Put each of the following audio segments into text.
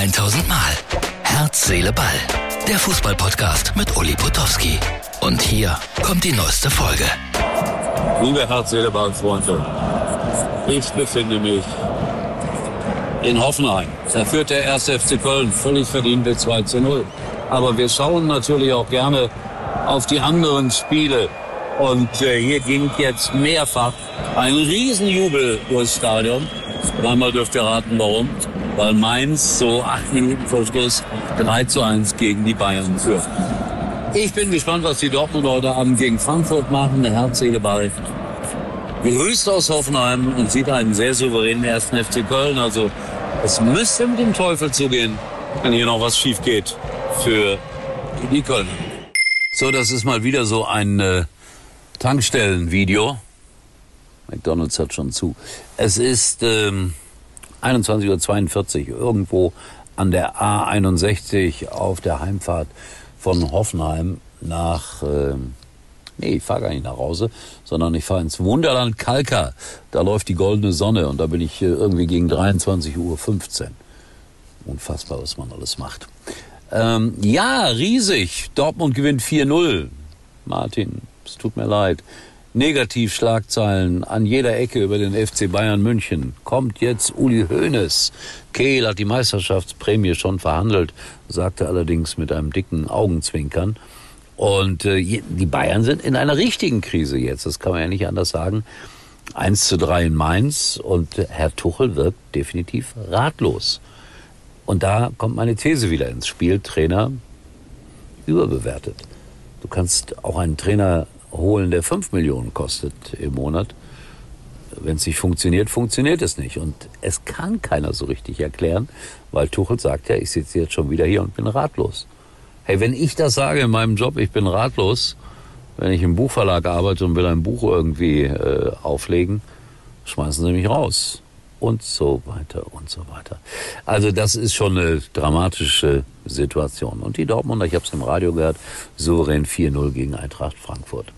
1000 Mal. Herz, Seele, Ball. Der Fußballpodcast mit Uli Potowski. Und hier kommt die neueste Folge. Liebe Herz, Seele, Ball, Freunde. Ich befinde mich in Hoffenheim. Da führt der 1. FC Köln völlig verdient mit 2 zu 0. Aber wir schauen natürlich auch gerne auf die anderen Spiele. Und äh, hier ging jetzt mehrfach ein Riesenjubel durchs Stadion. Dreimal dürft ihr raten, warum. Weil Mainz so acht Minuten vor Schluss 3 zu 1 gegen die Bayern führt. Ich bin gespannt, was die Dortmund heute Abend gegen Frankfurt machen. Der Herz, Seele, Ball. Grüßt aus Hoffenheim und sieht einen sehr souveränen ersten FC Köln. Also es müsste mit dem Teufel zugehen, wenn hier noch was schief geht für die Kölner. So, das ist mal wieder so ein äh, Tankstellenvideo. McDonald's hat schon zu. Es ist ähm, 21.42 Uhr irgendwo an der A61 auf der Heimfahrt von Hoffenheim nach, äh, nee, ich fahre gar nicht nach Hause, sondern ich fahre ins Wunderland Kalka. Da läuft die goldene Sonne und da bin ich äh, irgendwie gegen 23.15 Uhr. Unfassbar, was man alles macht. Ähm, ja, riesig. Dortmund gewinnt 4-0. Martin, es tut mir leid. Negativschlagzeilen an jeder Ecke über den FC Bayern München. Kommt jetzt Uli Hoeneß. Kehl hat die Meisterschaftsprämie schon verhandelt, sagte allerdings mit einem dicken Augenzwinkern. Und äh, die Bayern sind in einer richtigen Krise jetzt, das kann man ja nicht anders sagen. 1 zu 3 in Mainz und Herr Tuchel wirkt definitiv ratlos. Und da kommt meine These wieder ins Spiel. Trainer überbewertet. Du kannst auch einen Trainer holen, der 5 Millionen kostet im Monat. Wenn es nicht funktioniert, funktioniert es nicht. Und es kann keiner so richtig erklären, weil Tuchel sagt ja, ich sitze jetzt schon wieder hier und bin ratlos. Hey, wenn ich das sage in meinem Job, ich bin ratlos, wenn ich im Buchverlag arbeite und will ein Buch irgendwie äh, auflegen, schmeißen sie mich raus. Und so weiter und so weiter. Also das ist schon eine dramatische Situation. Und die Dortmunder, ich habe es im Radio gehört, souverän 4-0 gegen Eintracht Frankfurt.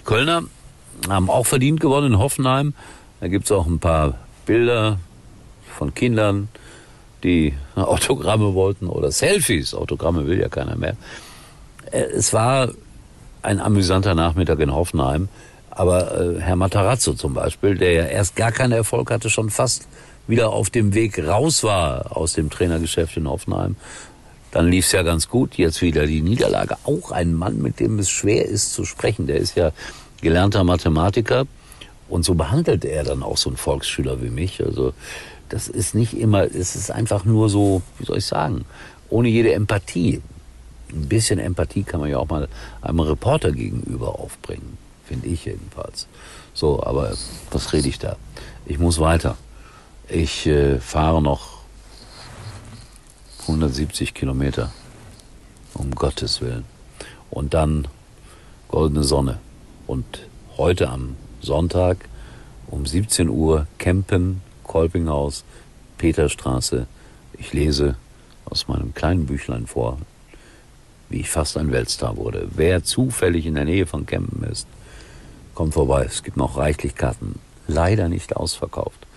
Die Kölner haben auch verdient gewonnen in Hoffenheim. Da gibt's auch ein paar Bilder von Kindern, die Autogramme wollten oder Selfies. Autogramme will ja keiner mehr. Es war ein amüsanter Nachmittag in Hoffenheim. Aber äh, Herr Matarazzo zum Beispiel, der ja erst gar keinen Erfolg hatte, schon fast wieder auf dem Weg raus war aus dem Trainergeschäft in Hoffenheim. Dann lief es ja ganz gut, jetzt wieder die Niederlage. Auch ein Mann, mit dem es schwer ist zu sprechen. Der ist ja gelernter Mathematiker und so behandelt er dann auch so einen Volksschüler wie mich. Also das ist nicht immer, es ist einfach nur so, wie soll ich sagen, ohne jede Empathie. Ein bisschen Empathie kann man ja auch mal einem Reporter gegenüber aufbringen finde ich jedenfalls. So, aber was rede ich da? Ich muss weiter. Ich äh, fahre noch 170 Kilometer, um Gottes Willen. Und dann goldene Sonne. Und heute am Sonntag um 17 Uhr Campen, Kolpinghaus, Peterstraße. Ich lese aus meinem kleinen Büchlein vor, wie ich fast ein Weltstar wurde. Wer zufällig in der Nähe von Campen ist, kommt vorbei. Es gibt noch reichlich Karten. Leider nicht ausverkauft.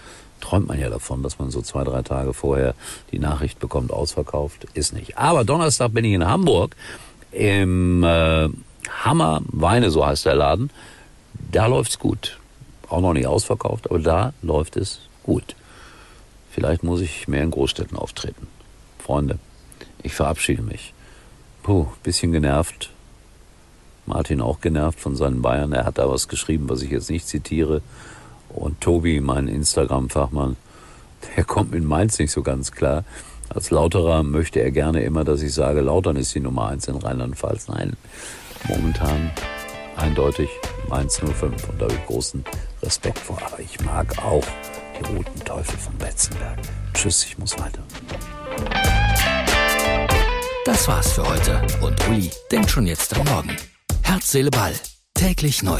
Träumt man ja davon, dass man so zwei, drei Tage vorher die Nachricht bekommt, ausverkauft. Ist nicht. Aber Donnerstag bin ich in Hamburg im äh, Hammer Weine, so heißt der Laden. Da läuft's gut. Auch noch nicht ausverkauft, aber da läuft es gut. Vielleicht muss ich mehr in Großstädten auftreten. Freunde, ich verabschiede mich. Puh, bisschen genervt, Martin auch genervt von seinen Bayern. Er hat da was geschrieben, was ich jetzt nicht zitiere. Und Tobi, mein Instagram-Fachmann, der kommt mit Mainz nicht so ganz klar. Als Lauterer möchte er gerne immer, dass ich sage, Lautern ist die Nummer eins in Rheinland-Pfalz. Nein, momentan eindeutig Mainz 05 und da habe ich großen Respekt vor. Aber ich mag auch die roten Teufel von Betzenberg. Tschüss, ich muss weiter. Das war's für heute und Uli denkt schon jetzt am Morgen. Herz, Seele, Ball. Täglich neu.